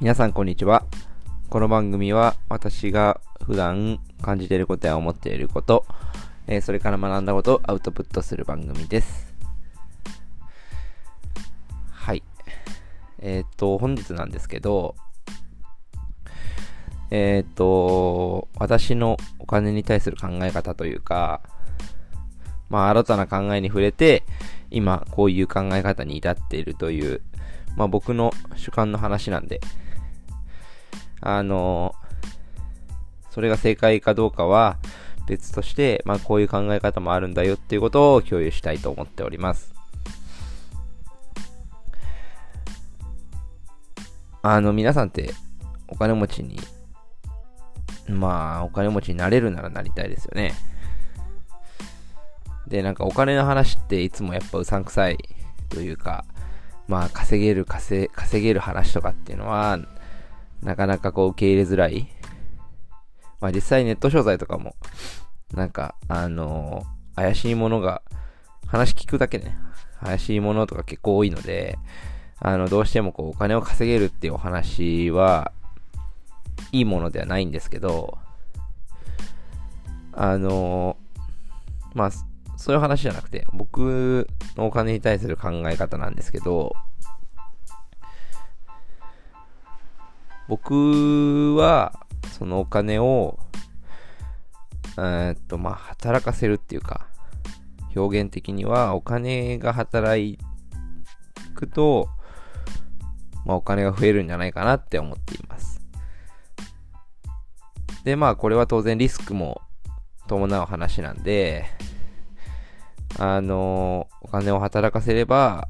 皆さんこんにちは。この番組は私が普段感じていることや思っていること、えーそれから学んだことをアウトプットする番組です。はい。えーっと、本日なんですけど、えーっと、私のお金に対する考え方というか、まあ、新たな考えに触れて、今、こういう考え方に至っているという、まあ、僕の主観の話なんで、あの、それが正解かどうかは別として、まあ、こういう考え方もあるんだよっていうことを共有したいと思っております。あの、皆さんってお金持ちに、まあ、お金持ちになれるならなりたいですよね。で、なんかお金の話っていつもやっぱうさんくさいというか、まあ稼げる稼、稼げる話とかっていうのは、なかなかこう受け入れづらい。まあ実際ネット商材とかも、なんか、あのー怪しいものが、話聞くだけね、怪しいものとか結構多いので、あの、どうしてもこうお金を稼げるっていうお話は、いいものではないんですけど、あのーまあ、そういう話じゃなくて、僕のお金に対する考え方なんですけど、僕は、そのお金を、えっと、まあ、働かせるっていうか、表現的には、お金が働くと、まあ、お金が増えるんじゃないかなって思っています。で、まあ、これは当然リスクも伴う話なんで、あのお金を働かせれば、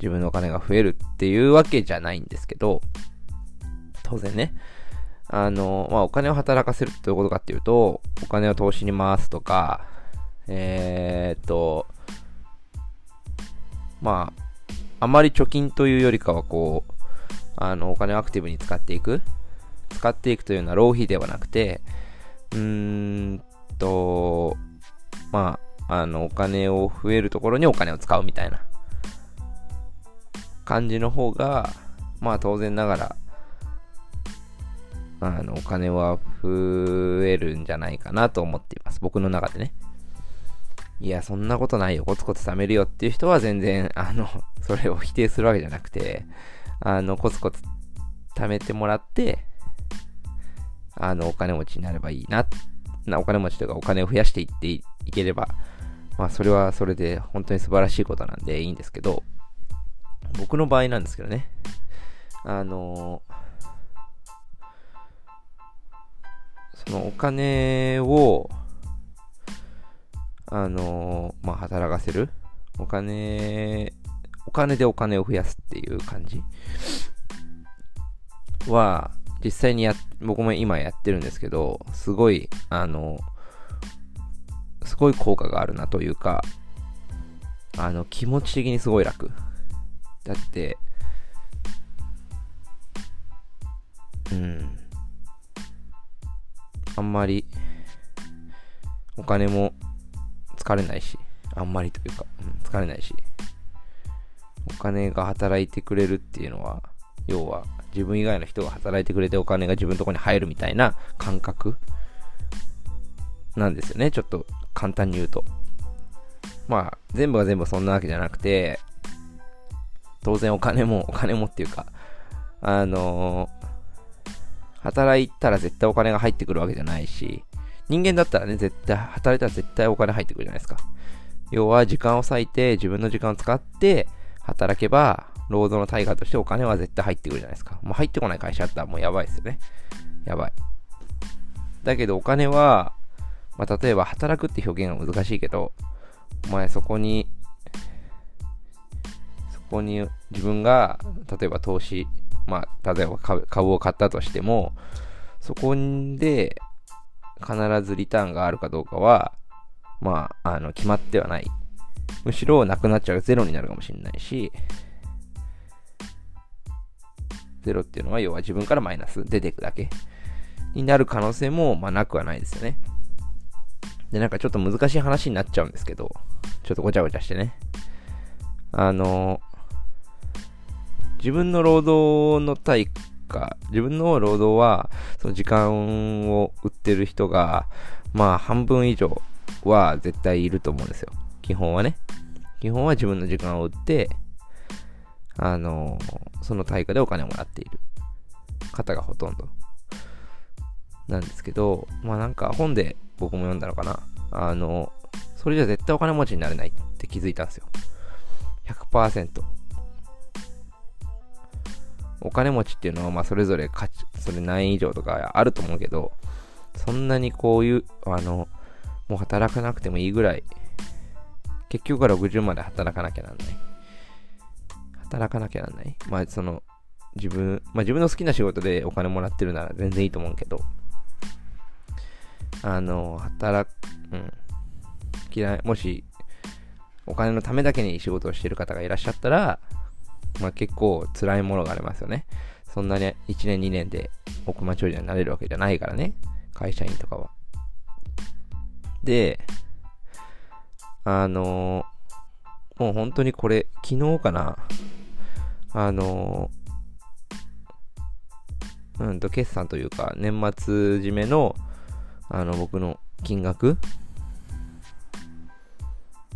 自分のお金が増えるっていうわけじゃないんですけど、当然ね、あのまあ、お金を働かせるってどういうことかっていうと、お金を投資に回すとか、えーっと、まあ、あまり貯金というよりかは、こう、あの、お金をアクティブに使っていく。使っていくというのは浪費ではなくて、うーんと、まあ、あの、お金を増えるところにお金を使うみたいな感じの方が、まあ当然ながら、あの、お金は増えるんじゃないかなと思っています。僕の中でね。いや、そんなことないよ。コツコツ貯めるよっていう人は全然、あの、それを否定するわけじゃなくて、あの、コツコツ貯めてもらって、あの、お金持ちになればいいな、なお金持ちというかお金を増やしていっていければ、まあ、それはそれで本当に素晴らしいことなんでいいんですけど、僕の場合なんですけどね、あのそのお金を、あのまあ、働かせる。お金、お金でお金を増やすっていう感じ。は、実際にや、僕も今やってるんですけど、すごい、あの、すごい効果があるなというか、あの、気持ち的にすごい楽。だって、うん。あんまり、お金も疲れないし、あんまりというか、うん、疲れないし、お金が働いてくれるっていうのは、要は、自分以外の人が働いてくれてお金が自分のところに入るみたいな感覚なんですよね。ちょっと簡単に言うと。まあ、全部が全部そんなわけじゃなくて、当然お金も、お金もっていうか、あのー働いたら絶対お金が入ってくるわけじゃないし、人間だったらね、絶対、働いたら絶対お金入ってくるじゃないですか。要は時間を割いて、自分の時間を使って、働けば、労働の対価としてお金は絶対入ってくるじゃないですか。もう入ってこない会社だったらもうやばいですよね。やばい。だけどお金は、まあ、例えば働くって表現は難しいけど、お前そこに、そこに自分が、例えば投資、まあ、例えば株を買ったとしても、そこで必ずリターンがあるかどうかは、まあ、あの、決まってはない。むしろなくなっちゃうゼロになるかもしれないし、ゼロっていうのは要は自分からマイナス出ていくだけになる可能性もまあなくはないですよね。で、なんかちょっと難しい話になっちゃうんですけど、ちょっとごちゃごちゃしてね。あの、自分の労働の対価、自分の労働は、その時間を売ってる人が、まあ半分以上は絶対いると思うんですよ。基本はね。基本は自分の時間を売って、あのその対価でお金をもらっている方がほとんどなんですけど、まあなんか本で僕も読んだのかな。あの、それじゃ絶対お金持ちになれないって気づいたんですよ。100%。お金持ちっていうのは、まあそれぞれ価値、それ何以上とかあると思うけど、そんなにこういう、あの、もう働かなくてもいいぐらい、結局は60まで働かなきゃなんない。働かなきゃなんない。まあその、自分、まあ自分の好きな仕事でお金もらってるなら全然いいと思うけど、あの、働く、うん。嫌い、もし、お金のためだけに仕事をしている方がいらっしゃったら、まあ結構辛いものがありますよね。そんなに1年2年で億万長者になれるわけじゃないからね。会社員とかは。で、あの、もう本当にこれ、昨日かな。あの、うんと、決算というか、年末締めの、あの、僕の金額？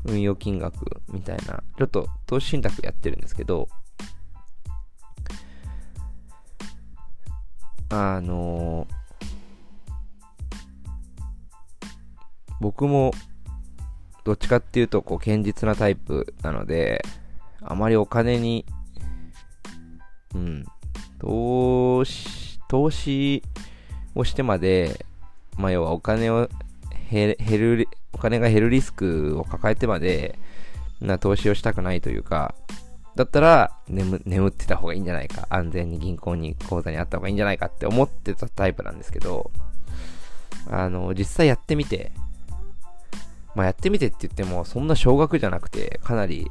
運用金額みたいな、ちょっと投資信託やってるんですけど、あの僕もどっちかっていうとこう堅実なタイプなのであまりお金にうん投資投資をしてまでまあ要はお金を減るお金が減るリスクを抱えてまでな投資をしたくないというかだったら眠眠ってた方がいいんじゃないか。安全に銀行に口座にあった方がいいんじゃないかって思ってたタイプなんですけど、あの、実際やってみて、まあやってみてって言っても、そんな少額じゃなくて、かなり、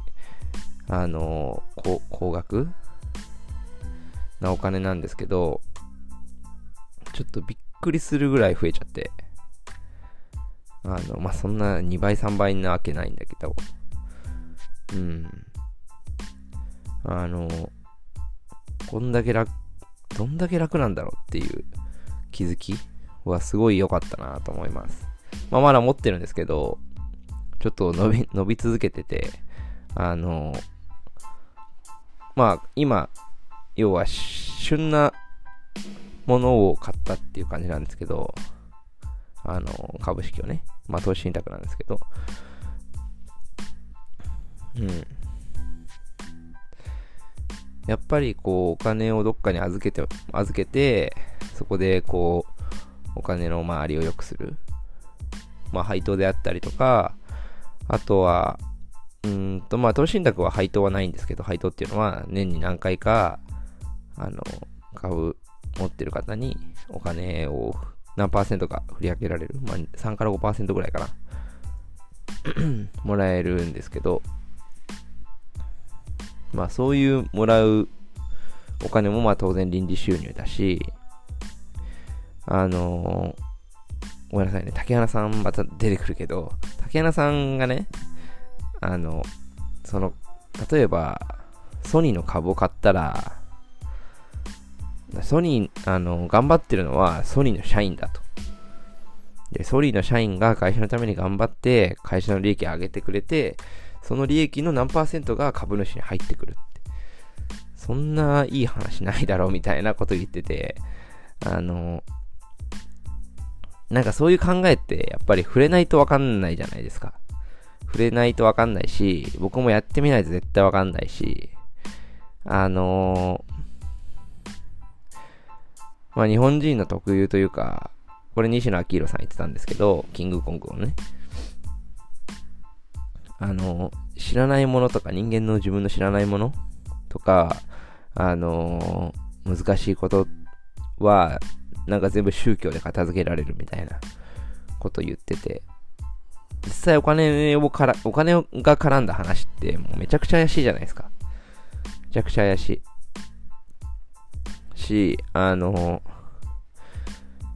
あの、高高額なお金なんですけど、ちょっとびっくりするぐらい増えちゃって、あの、まあ、そんな2倍3倍なわけないんだけど、うん。あの、こんだけ楽、どんだけ楽なんだろうっていう気づきはすごい良かったなと思います。まあ、まだ持ってるんですけど、ちょっと伸び、伸び続けてて、あの、まあ、今、要は旬なものを買ったっていう感じなんですけど、あの、株式をね、まあ、投資信託なんですけど、うん。やっぱりこう、お金をどっかに預けて、預けて、そこでこう、お金の周りを良くする。まあ、配当であったりとか、あとは、うんと、まあ、投資信託は配当はないんですけど、配当っていうのは年に何回か、あの、株持ってる方にお金を何パーセントか振り分けられる？まあ、3から5%ぐらいかな。もらえるんですけど、まあそういうもらうお金もまあ当然臨時収入だし、あのー、ごめんなさいね、竹原さんまた出てくるけど、竹原さんがね、あの、その、例えば、ソニーの株を買ったら、ソニー、あの、頑張ってるのはソニーの社員だと。で、ソニーの社員が会社のために頑張って、会社の利益を上げてくれて、その利益の何パーセントが株主に入ってくるって。そんないい話ないだろうみたいなこと言ってて、あの、なんかそういう考えってやっぱり触れないとわかんないじゃないですか。触れないとわかんないし、僕もやってみないと絶対わかんないし、あのまあ日本人の特有というか、これ西野昭弘さん言ってたんですけど、キングコングをね。あの、知らないものとか、人間の自分の知らないものとか、あの、難しいことは、なんか全部宗教で片付けられるみたいなこと言ってて、実際お金をから、お金が絡んだ話ってもうめちゃくちゃ怪しいじゃないですか。めちゃくちゃ怪しい。し、あの、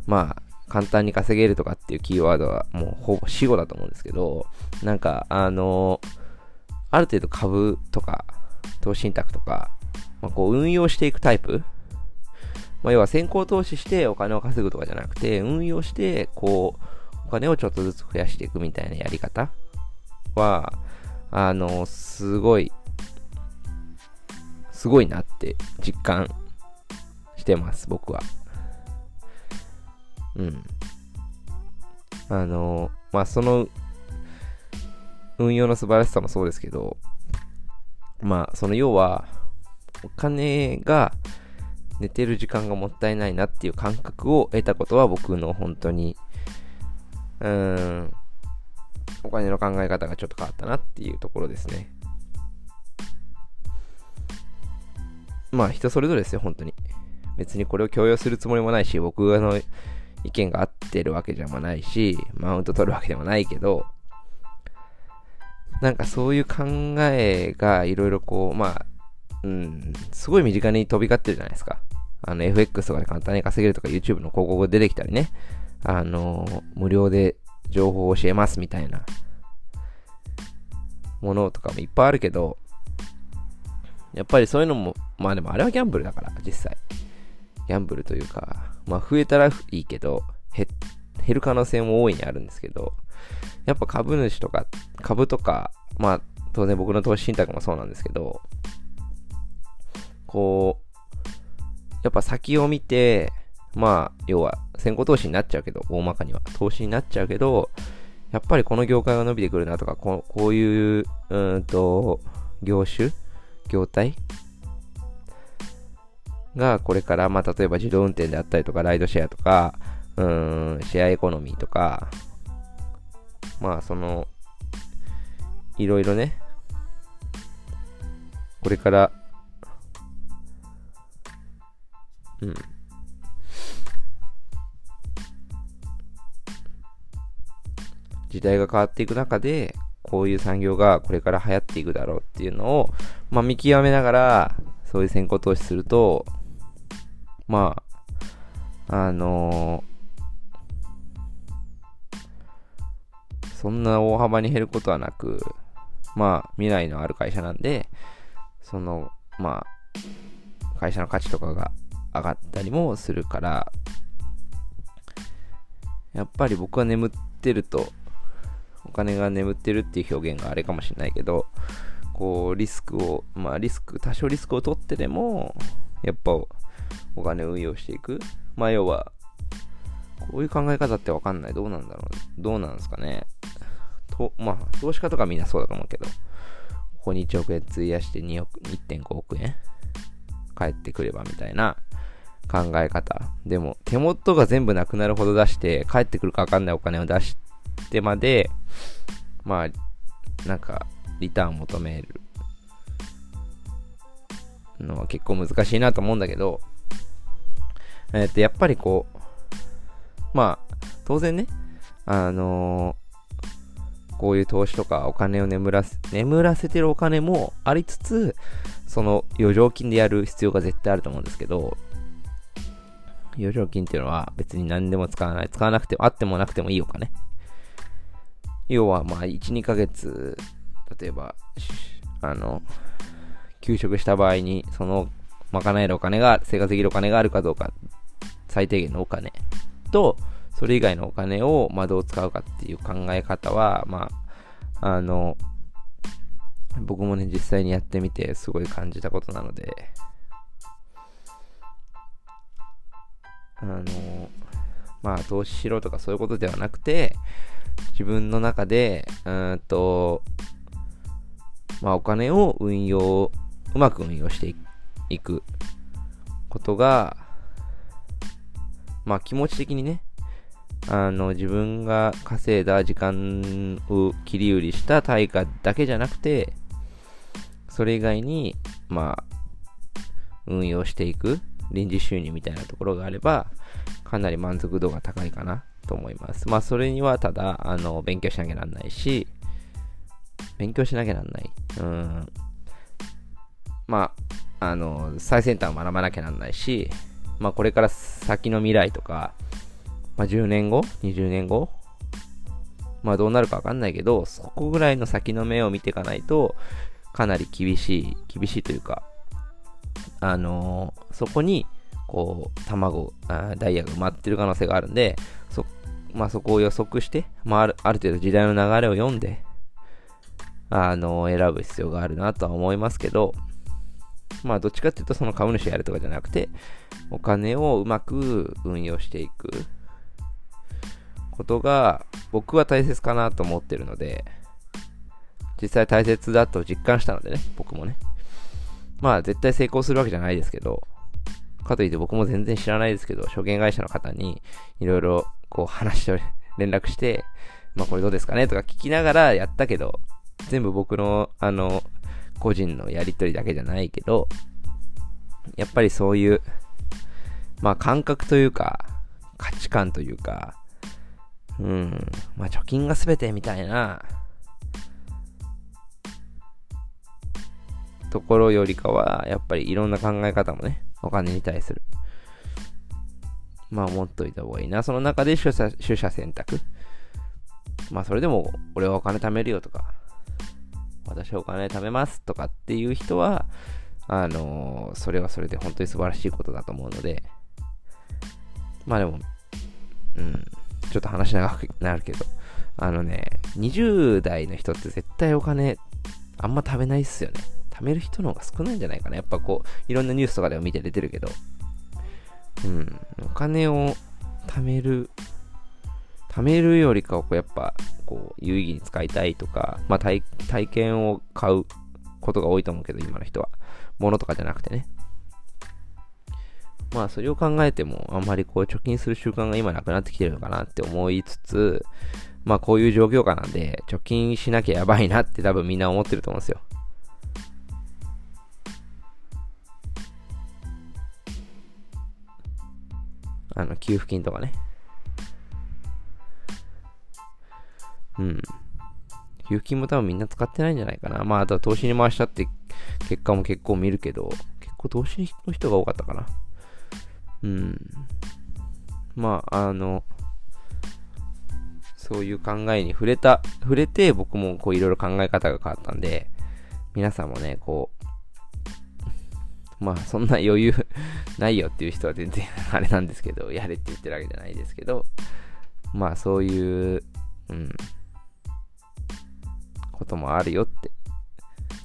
まあ、簡単に稼げるとかっていうキーワードはもうほぼ死後だと思うんですけど、なんか、あの、ある程度株とか、投資信託とか、まあ、こう運用していくタイプ。まあ、要は先行投資してお金を稼ぐとかじゃなくて、運用して、こう、お金をちょっとずつ増やしていくみたいなやり方は、あの、すごい、すごいなって実感してます、僕は。うん。あの、まあ、その、運用の素晴らしさもそうですけど、まあ、その要は、お金が寝てる時間がもったいないなっていう感覚を得たことは僕の本当に、うん、お金の考え方がちょっと変わったなっていうところですね。まあ人それぞれですよ、本当に。別にこれを強要するつもりもないし、僕の意見が合ってるわけじゃないし、マウント取るわけでもないけど、なんかそういう考えがいろいろこう、まあ、うん、すごい身近に飛び交ってるじゃないですか。あの、FX とかで簡単に稼げるとか YouTube の広告出てきたりね。あの、無料で情報を教えますみたいなものとかもいっぱいあるけど、やっぱりそういうのも、まあでもあれはギャンブルだから、実際。ギャンブルというか、まあ増えたらいいけど、減る可能性も大いにあるんですけど、やっぱ株主とか、株とか、まあ当然僕の投資信託もそうなんですけど、こう、やっぱ先を見て、まあ、要は先行投資になっちゃうけど、大まかには。投資になっちゃうけど、やっぱりこの業界が伸びてくるなとか、ここういう、うんと、業種業態がこれから、まあ、例えば自動運転であったりとか、ライドシェアとか、うん、シェアエコノミーとか、まあ、その、いろいろね、これから、うん、時代が変わっていく中で、こういう産業がこれから流行っていくだろうっていうのを、まあ、見極めながら、そういう先行投資すると、まあ、あのー、そんな大幅に減ることはなく、まあ、未来のある会社なんで、その、まあ、会社の価値とかが上がったりもするから、やっぱり僕は眠ってると、お金が眠ってるっていう表現があれかもしれないけど、こう、リスクを、まあ、リスク、多少リスクを取ってでも、やっぱ、お金を運用していく。まあ、要は、こういう考え方ってわかんない。どうなんだろう。どうなんですかね。と、まあ、投資家とかみんなそうだと思うけど、ここに1億円費やして2億、1.5億円返ってくればみたいな考え方。でも、手元が全部なくなるほど出して、返ってくるかわかんないお金を出してまで、まあ、なんか、リターンを求めるのは結構難しいなと思うんだけど、えっ、と、やっぱりこう、まあ、当然ね、あのー、こういう投資とかお金を眠らせ、眠らせてるお金もありつつ、その余剰金でやる必要が絶対あると思うんですけど、余剰金っていうのは別に何でも使わない。使わなくても、あってもなくてもいいお金。要は、まあ、1、2ヶ月、例えば、あの、休職した場合に、その、賄えるお金が、生活できるお金があるかどうか、最低限のお金。と、それ以外のお金を、まあ、どう使うかっていう考え方は、まあ、あの、僕もね、実際にやってみて、すごい感じたことなので、あの、まあ、投資しろとかそういうことではなくて、自分の中で、うんと、まあお金を運用、うまく運用していくことが、まあ気持ち的にね、あの自分が稼いだ時間を切り売りした対価だけじゃなくて、それ以外に、まあ、運用していく臨時収入みたいなところがあれば、かなり満足度が高いかなと思います。まあ、それにはただ、あの、勉強しなきゃなんないし、勉強しなきゃなんない。うん。まあ、あの、最先端を学ばなきゃなんないし、まあ、これから先の未来とか、まあ、10年後 ?20 年後まあ、どうなるかわかんないけど、そこぐらいの先の目を見ていかないと、かなり厳しい、厳しいというか、あのー、そこに、こう、卵、ダイヤが埋まってる可能性があるんで、そ、まあ、そこを予測して、まあ、あるある程度時代の流れを読んで、あのー、選ぶ必要があるなとは思いますけど、まあ、どっちかっていうと、その株主やるとかじゃなくて、お金をうまく運用していくことが、僕は大切かなと思ってるので、実際大切だと実感したのでね、僕もね。まあ、絶対成功するわけじゃないですけど、かといって僕も全然知らないですけど、証券会社の方にいろいろこう話して、連絡して、まあこれどうですかねとか聞きながらやったけど、全部僕の、あの、個人のやりとりだけじゃないけど、やっぱりそういう、まあ感覚というか、価値観というか、うん、まあ貯金が全てみたいな、ところよりかは、やっぱりいろんな考え方もね、お金に対する。まあ持っといた方がいいな。その中で取捨取捨選択。まあそれでも俺はお金貯めるよとか、私はお金貯めますとかっていう人は、あのー、それはそれで本当に素晴らしいことだと思うので、まあでも、うん、ちょっと話長くなるけど、あのね、20代の人って絶対お金あんま食べないっすよね。貯める人の方が少ないんじゃないかな。やっぱこう、いろんなニュースとかでも見て出てるけど、うん、お金を貯める、貯めるよりかは、やっぱ、こう、有意義に使いたいとか、まあ体、体験を買うことが多いと思うけど、今の人は。物とかじゃなくてね。まあ、それを考えても、あんまりこう、貯金する習慣が今なくなってきてるのかなって思いつつ、まあ、こういう状況下なんで、貯金しなきゃやばいなって多分みんな思ってると思うんですよ。あの、給付金とかね。うん。給付金も多分みんな使ってないんじゃないかな。まあ、あとは投資に回したって結果も結構見るけど、結構投資の人が多かったかな。うん。まあ、あの、そういう考えに触れた、触れて僕もこういろいろ考え方が変わったんで、皆さんもね、こう、まあそんな余裕 ないよっていう人は全然あれなんですけど、やれって言ってるわけじゃないですけど、まあそういう、うん、こともあるよって。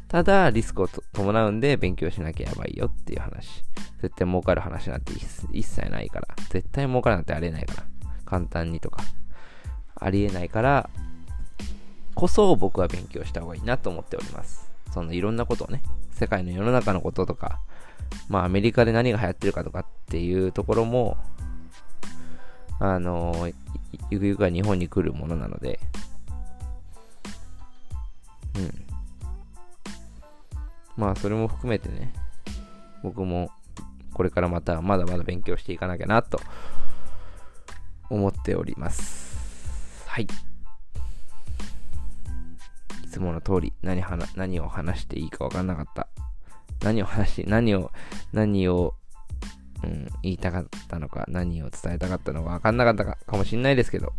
ただ、リスクを伴うんで勉強しなきゃやばいよっていう話。絶対儲かる話なんて一切ないから。絶対儲かるなんてありえないから。簡単にとか。ありえないから、こそ僕は勉強した方がいいなと思っております。そのいろんなことをね、世界の世の中のこととか、まあアメリカで何が流行ってるかとかっていうところも、あの、ゆくゆくは日本に来るものなので、うん。まあそれも含めてね、僕もこれからまたまだまだ勉強していかなきゃなと思っております。はい。いつもの通り何何を話していいかわかんなかった。何を話し、何を、何を、うん、言いたかったのか、何を伝えたかったのか分かんなかったかかもしんないですけど、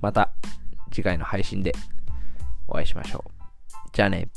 また次回の配信でお会いしましょう。じゃあね。